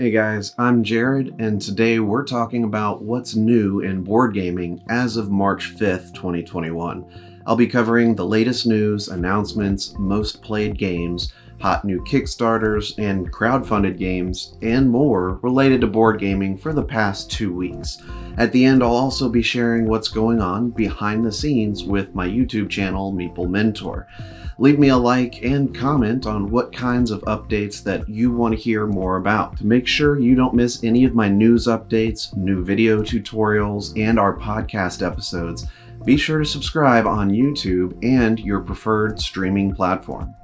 Hey guys, I'm Jared, and today we're talking about what's new in board gaming as of March 5th, 2021. I'll be covering the latest news, announcements, most played games, hot new Kickstarters, and crowdfunded games, and more related to board gaming for the past two weeks. At the end, I'll also be sharing what's going on behind the scenes with my YouTube channel, Meeple Mentor. Leave me a like and comment on what kinds of updates that you want to hear more about. To make sure you don't miss any of my news updates, new video tutorials, and our podcast episodes, be sure to subscribe on YouTube and your preferred streaming platform.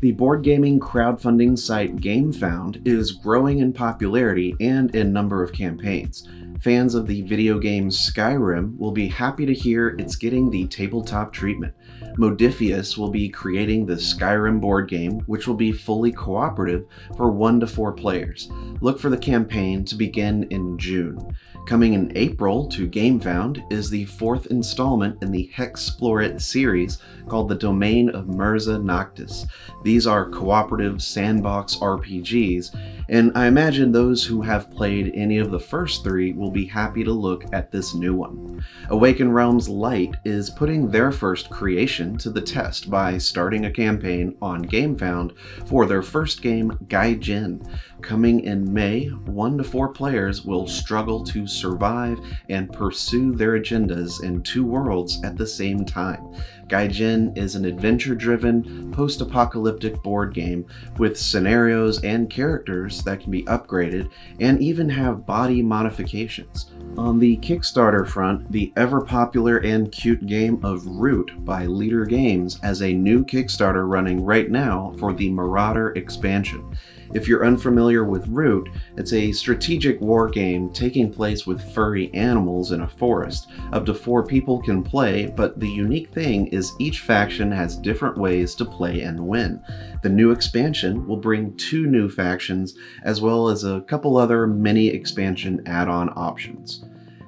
The board gaming crowdfunding site GameFound is growing in popularity and in number of campaigns. Fans of the video game Skyrim will be happy to hear it's getting the tabletop treatment. Modiphius will be creating the Skyrim board game, which will be fully cooperative for 1 to 4 players. Look for the campaign to begin in June. Coming in April to GameFound is the fourth installment in the Hexplore It series called The Domain of Mirza Noctis. These are cooperative sandbox RPGs, and I imagine those who have played any of the first three will be happy to look at this new one. Awaken Realms Lite is putting their first creation to the test by starting a campaign on GameFound for their first game, Gaijin. Coming in May, one to four players will struggle to survive and pursue their agendas in two worlds at the same time. Gaijin is an adventure driven, post apocalyptic board game with scenarios and characters that can be upgraded and even have body modifications. On the Kickstarter front, the ever popular and cute game of Root by Leder Games has a new Kickstarter running right now for the Marauder expansion. If you're unfamiliar with Root, it's a strategic war game taking place with furry animals in a forest. Up to four people can play, but the unique thing is each faction has different ways to play and win. The new expansion will bring two new factions, as well as a couple other mini expansion add-on options.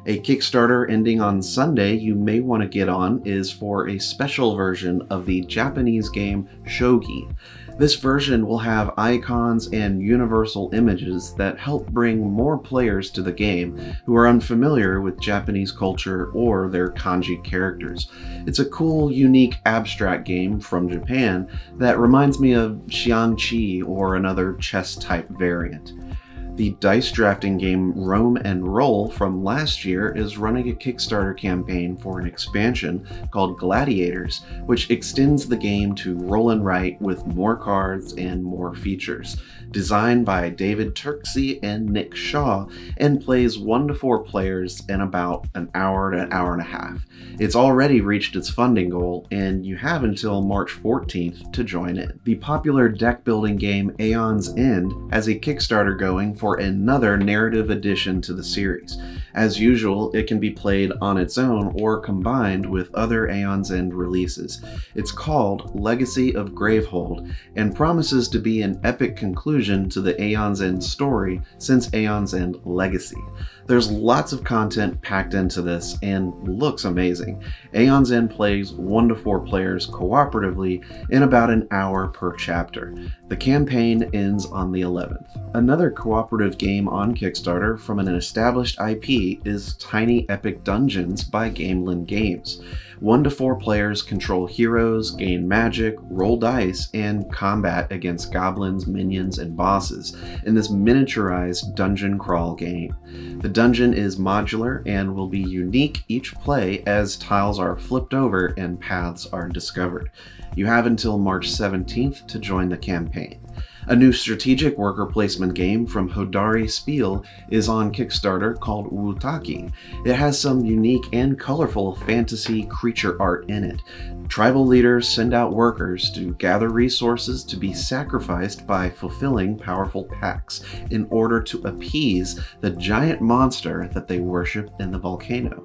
A Kickstarter ending on Sunday you may want to get on is for a special version of the Japanese game Shogi. This version will have icons and universal images that help bring more players to the game who are unfamiliar with Japanese culture or their kanji characters. It's a cool, unique, abstract game from Japan that reminds me of Xiangqi or another chess type variant. The dice drafting game Rome and Roll from last year is running a Kickstarter campaign for an expansion called Gladiators, which extends the game to roll and write with more cards and more features. Designed by David Turczi and Nick Shaw, and plays 1 to 4 players in about an hour to an hour and a half. It's already reached its funding goal, and you have until March 14th to join it. The popular deck building game Aeon's End has a Kickstarter going for another narrative addition to the series. As usual, it can be played on its own or combined with other Aeon's End releases. It's called Legacy of Gravehold and promises to be an epic conclusion to the Aeon's End story since Aeon's End Legacy. There's lots of content packed into this and looks amazing. Aeon's End plays 1 to 4 players cooperatively in about an hour per chapter. The campaign ends on the 11th. Another cooperative game on Kickstarter from an established IP is Tiny Epic Dungeons by Gamelyn Games. One to four players control heroes, gain magic, roll dice, and combat against goblins, minions, and bosses in this miniaturized dungeon crawl game. The dungeon is modular and will be unique each play as tiles are flipped over and paths are discovered. You have until March 17th to join the campaign. A new strategic worker placement game from Hodari Spiel is on Kickstarter called Wutaki. It has some unique and colorful fantasy creature art in it. Tribal leaders send out workers to gather resources to be sacrificed by fulfilling powerful pacts in order to appease the giant monster that they worship in the volcano.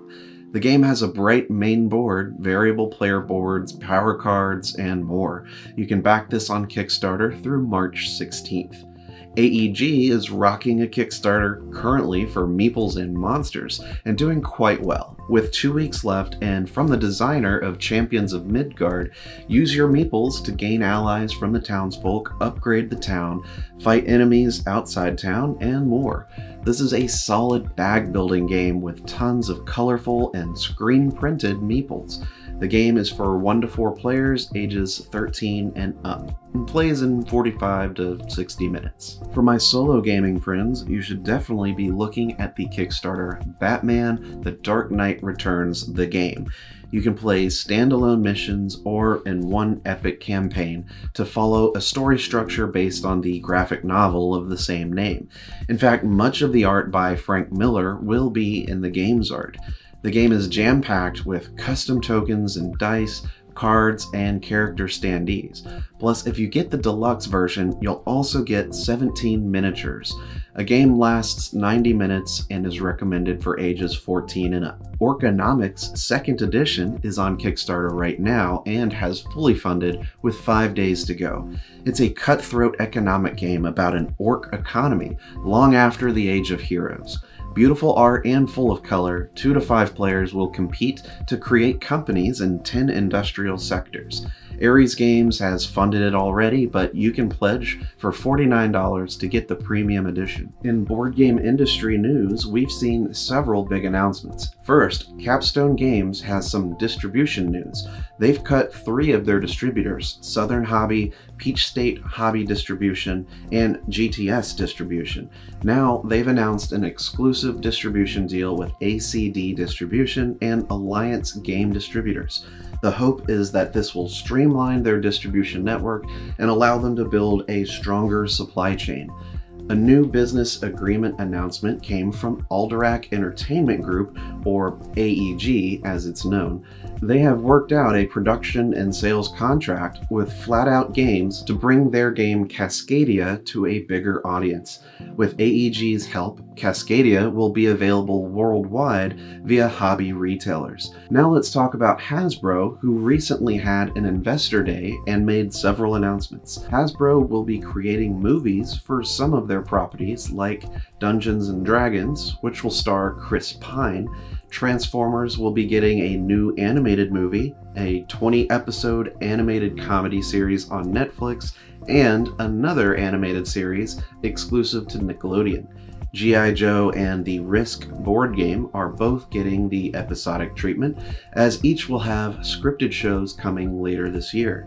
The game has a bright main board, variable player boards, power cards, and more. You can back this on Kickstarter through March 16th. AEG is rocking a Kickstarter currently for Meeples and Monsters and doing quite well. With two weeks left, and from the designer of Champions of Midgard, use your Meeples to gain allies from the townsfolk, upgrade the town, fight enemies outside town, and more. This is a solid bag building game with tons of colorful and screen printed Meeples. The game is for 1 to 4 players ages 13 and up, and plays in 45 to 60 minutes. For my solo gaming friends, you should definitely be looking at the Kickstarter Batman The Dark Knight Returns the game. You can play standalone missions or in one epic campaign to follow a story structure based on the graphic novel of the same name. In fact, much of the art by Frank Miller will be in the game's art. The game is jam packed with custom tokens and dice, cards, and character standees. Plus, if you get the deluxe version, you'll also get 17 miniatures. A game lasts 90 minutes and is recommended for ages 14 and up. Orconomics 2nd edition is on Kickstarter right now and has fully funded with 5 days to go. It's a cutthroat economic game about an orc economy long after the Age of Heroes. Beautiful art and full of color, two to five players will compete to create companies in 10 industrial sectors. Ares Games has funded it already, but you can pledge for $49 to get the premium edition. In board game industry news, we've seen several big announcements. First, Capstone Games has some distribution news. They've cut three of their distributors, Southern Hobby, Peach State Hobby Distribution, and GTS Distribution. Now, they've announced an exclusive distribution deal with ACD Distribution and Alliance Game Distributors. The hope is that this will streamline their distribution network and allow them to build a stronger supply chain. A new business agreement announcement came from Alderac Entertainment Group, or AEG as it's known. They have worked out a production and sales contract with Flatout Games to bring their game Cascadia to a bigger audience. With AEG's help, Cascadia will be available worldwide via hobby retailers. Now let's talk about Hasbro, who recently had an investor day and made several announcements. Hasbro will be creating movies for some of their properties, like Dungeons and Dragons, which will star Chris Pine. Transformers will be getting a new animated movie, a 20 episode animated comedy series on Netflix, and another animated series exclusive to Nickelodeon. G.I. Joe and the Risk board game are both getting the episodic treatment, as each will have scripted shows coming later this year.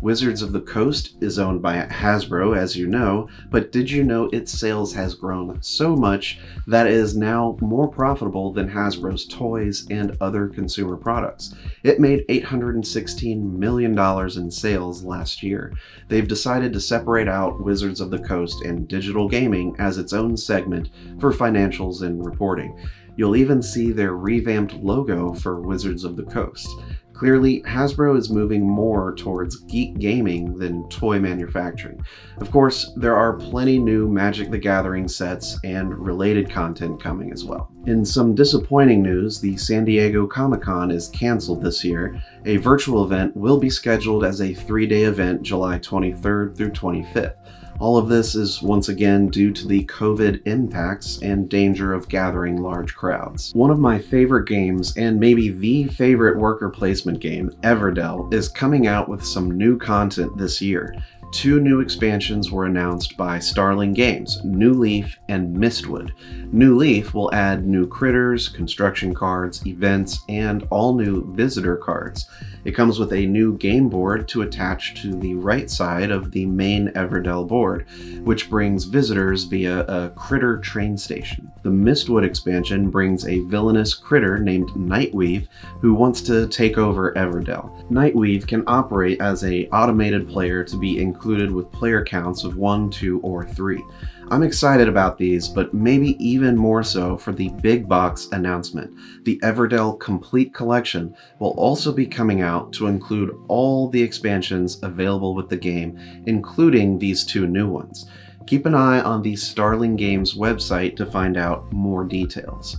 Wizards of the Coast is owned by Hasbro, as you know, but did you know its sales has grown so much that it is now more profitable than Hasbro's toys and other consumer products? It made $816 million in sales last year. They've decided to separate out Wizards of the Coast and digital gaming as its own segment for financials and reporting. You'll even see their revamped logo for Wizards of the Coast. Clearly, Hasbro is moving more towards geek gaming than toy manufacturing. Of course, there are plenty new Magic the Gathering sets and related content coming as well. In some disappointing news, the San Diego Comic Con is canceled this year. A virtual event will be scheduled as a three-day event July 23rd through 25th. All of this is once again due to the COVID impacts and danger of gathering large crowds. One of my favorite games, and maybe the favorite worker placement game, Everdell, is coming out with some new content this year two new expansions were announced by Starling Games, New Leaf and Mistwood. New Leaf will add new critters, construction cards, events, and all new visitor cards. It comes with a new game board to attach to the right side of the main Everdell board, which brings visitors via a critter train station. The Mistwood expansion brings a villainous critter named Nightweave who wants to take over Everdell. Nightweave can operate as a automated player to be included included with player counts of 1, 2, or 3. I'm excited about these, but maybe even more so for the big box announcement. The Everdell Complete Collection will also be coming out to include all the expansions available with the game, including these two new ones. Keep an eye on the Starling Games website to find out more details.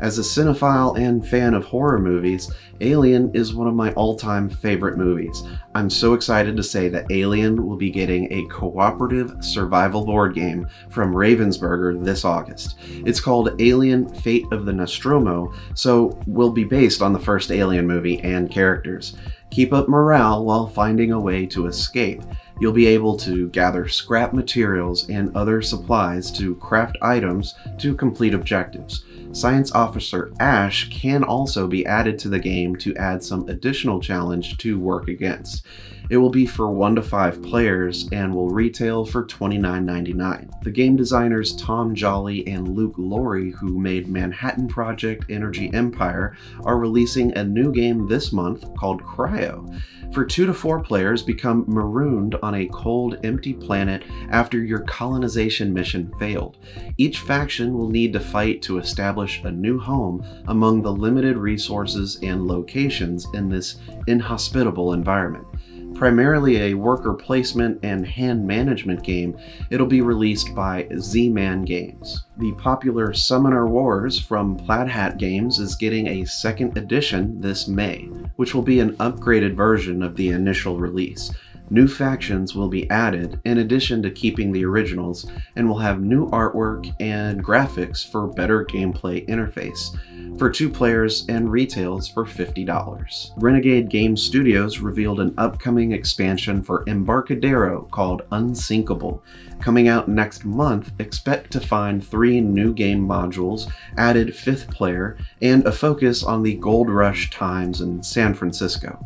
As a cinephile and fan of horror movies, Alien is one of my all-time favorite movies. I'm so excited to say that Alien will be getting a cooperative survival board game from Ravensburger this August. It's called Alien Fate of the Nostromo, so will be based on the first Alien movie and characters. Keep up morale while finding a way to escape. You'll be able to gather scrap materials and other supplies to craft items to complete objectives. Science Officer Ash can also be added to the game to add some additional challenge to work against. It will be for 1 to 5 players and will retail for $29.99. The game designers Tom Jolly and Luke Laurie, who made Manhattan Project Energy Empire, are releasing a new game this month called Cryo. For 2 to 4 players, become marooned on a cold, empty planet after your colonization mission failed. Each faction will need to fight to establish a new home among the limited resources and locations in this inhospitable environment. Primarily a worker placement and hand management game, it'll be released by Z-Man Games. The popular Summoner Wars from Plaid Hat Games is getting a second edition this May, which will be an upgraded version of the initial release. New factions will be added in addition to keeping the originals and will have new artwork and graphics for better gameplay interface for two players and retails for $50. Renegade Game Studios revealed an upcoming expansion for Embarcadero called Unsinkable. Coming out next month, expect to find three new game modules, added fifth player, and a focus on the gold rush times in San Francisco.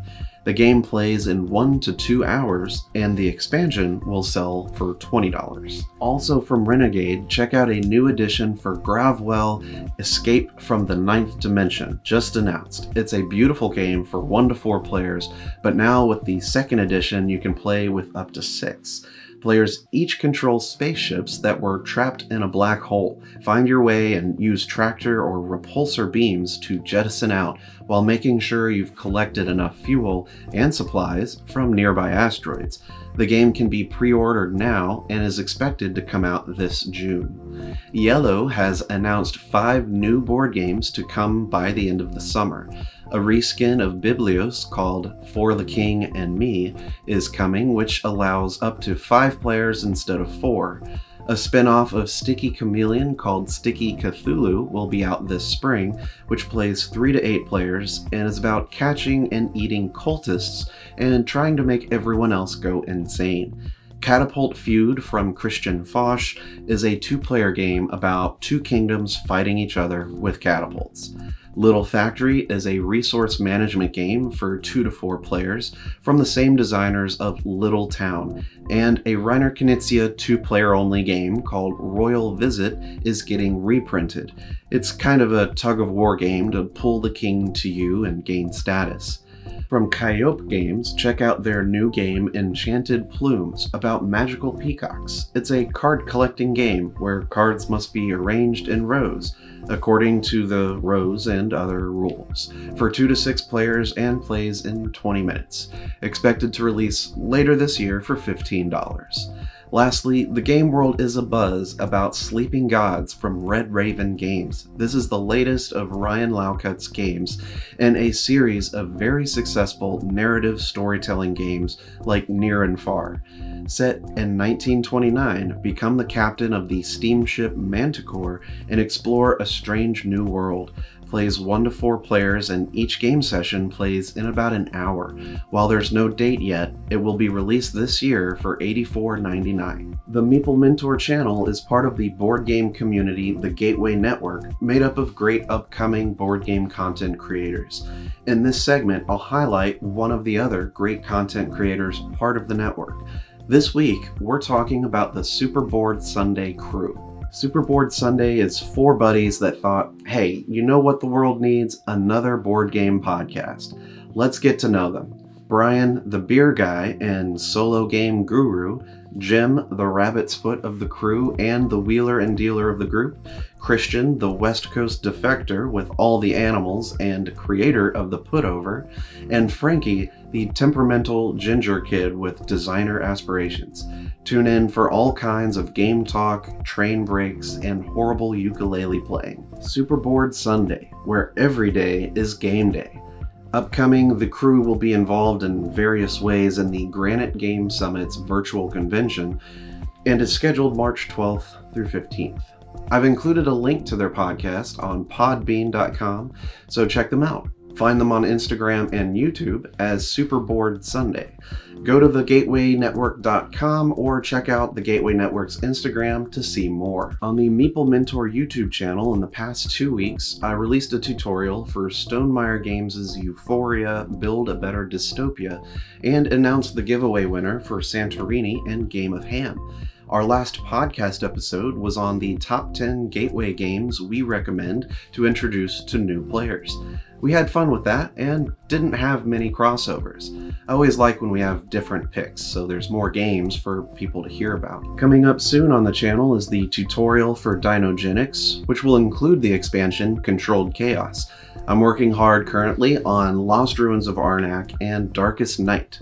The game plays in one to two hours, and the expansion will sell for $20. Also from Renegade, check out a new edition for Gravwell Escape from the Ninth Dimension, just announced. It's a beautiful game for one to four players, but now with the second edition, you can play with up to six. Players each control spaceships that were trapped in a black hole. Find your way and use tractor or repulsor beams to jettison out while making sure you've collected enough fuel and supplies from nearby asteroids. The game can be pre-ordered now and is expected to come out this June. IELLO has announced five new board games to come by the end of the summer. A reskin of Biblios called For the King and Me is coming, which allows up to five players instead of four. A spin-off of Sticky Chameleon called Sticky Cthulhu will be out this spring, which plays 3 to 8 players and is about catching and eating cultists and trying to make everyone else go insane. Catapult Feud from Christian Foch is a two-player game about two kingdoms fighting each other with catapults. Little Factory is a resource management game for two to four players from the same designers of Little Town, and a Reiner Knizia two-player only game called Royal Visit is getting reprinted. It's kind of a tug-of-war game to pull the king to you and gain status. From Kyope Games, check out their new game Enchanted Plumes about magical peacocks. It's a card collecting game where cards must be arranged in rows according to the rows and other rules, for 2 to 6 players and plays in 20 minutes. Expected to release later this year for $15. Lastly, the game world is abuzz about Sleeping Gods from Red Raven Games. This is the latest of Ryan Laukat's games and a series of very successful narrative storytelling games like Near and Far. Set in 1929, become the captain of the steamship Manticore and explore a strange new world plays 1 to 4 players and each game session plays in about an hour. While there's no date yet, it will be released this year for $84.99. The Meeple Mentor channel is part of the board game community The Gateway Network, made up of great upcoming board game content creators. In this segment, I'll highlight one of the other great content creators part of the network. This week, we're talking about the Superboard Sunday crew. Superboard Sunday is four buddies that thought, hey, you know what the world needs? Another board game podcast. Let's get to know them. Brian, the beer guy and solo game guru, Jim, the rabbit's foot of the crew and the wheeler and dealer of the group, Christian, the West Coast defector with all the animals and creator of the putover, and Frankie, the temperamental ginger kid with designer aspirations. Tune in for all kinds of game talk, train breaks, and horrible ukulele playing. Super Board Sunday, where every day is game day. Upcoming, the crew will be involved in various ways in the Granite Game Summit's virtual convention and is scheduled March 12th through 15th. I've included a link to their podcast on podbean.com, so check them out. Find them on Instagram and YouTube as Superboard Sunday. Go to thegatewaynetwork.com or check out the Gateway Network's Instagram to see more. On the Meeple Mentor YouTube channel in the past two weeks, I released a tutorial for Stonemaier Games' Euphoria Build a Better Dystopia and announced the giveaway winner for Santorini and Game of Ham. Our last podcast episode was on the top 10 gateway games we recommend to introduce to new players. We had fun with that and didn't have many crossovers. I always like when we have different picks, so there's more games for people to hear about. Coming up soon on the channel is the tutorial for Dinogenics, which will include the expansion Controlled Chaos. I'm working hard currently on Lost Ruins of Arnak and Darkest Night.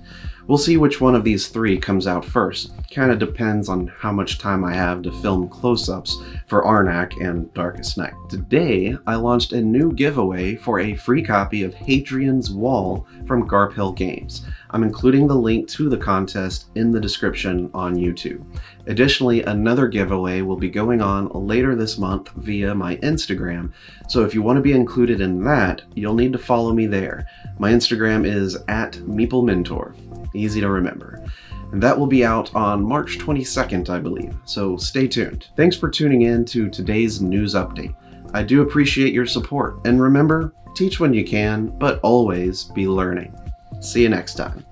We'll see which one of these three comes out first. Kinda depends on how much time I have to film close-ups for Arnak and Darkest Night. Today, I launched a new giveaway for a free copy of Hadrian's Wall from Garphill Games. I'm including the link to the contest in the description on YouTube. Additionally, another giveaway will be going on later this month via my Instagram, so if you want to be included in that, you'll need to follow me there. My Instagram is at MeepleMentor easy to remember. And that will be out on March 22nd, I believe, so stay tuned. Thanks for tuning in to today's news update. I do appreciate your support, and remember, teach when you can, but always be learning. See you next time.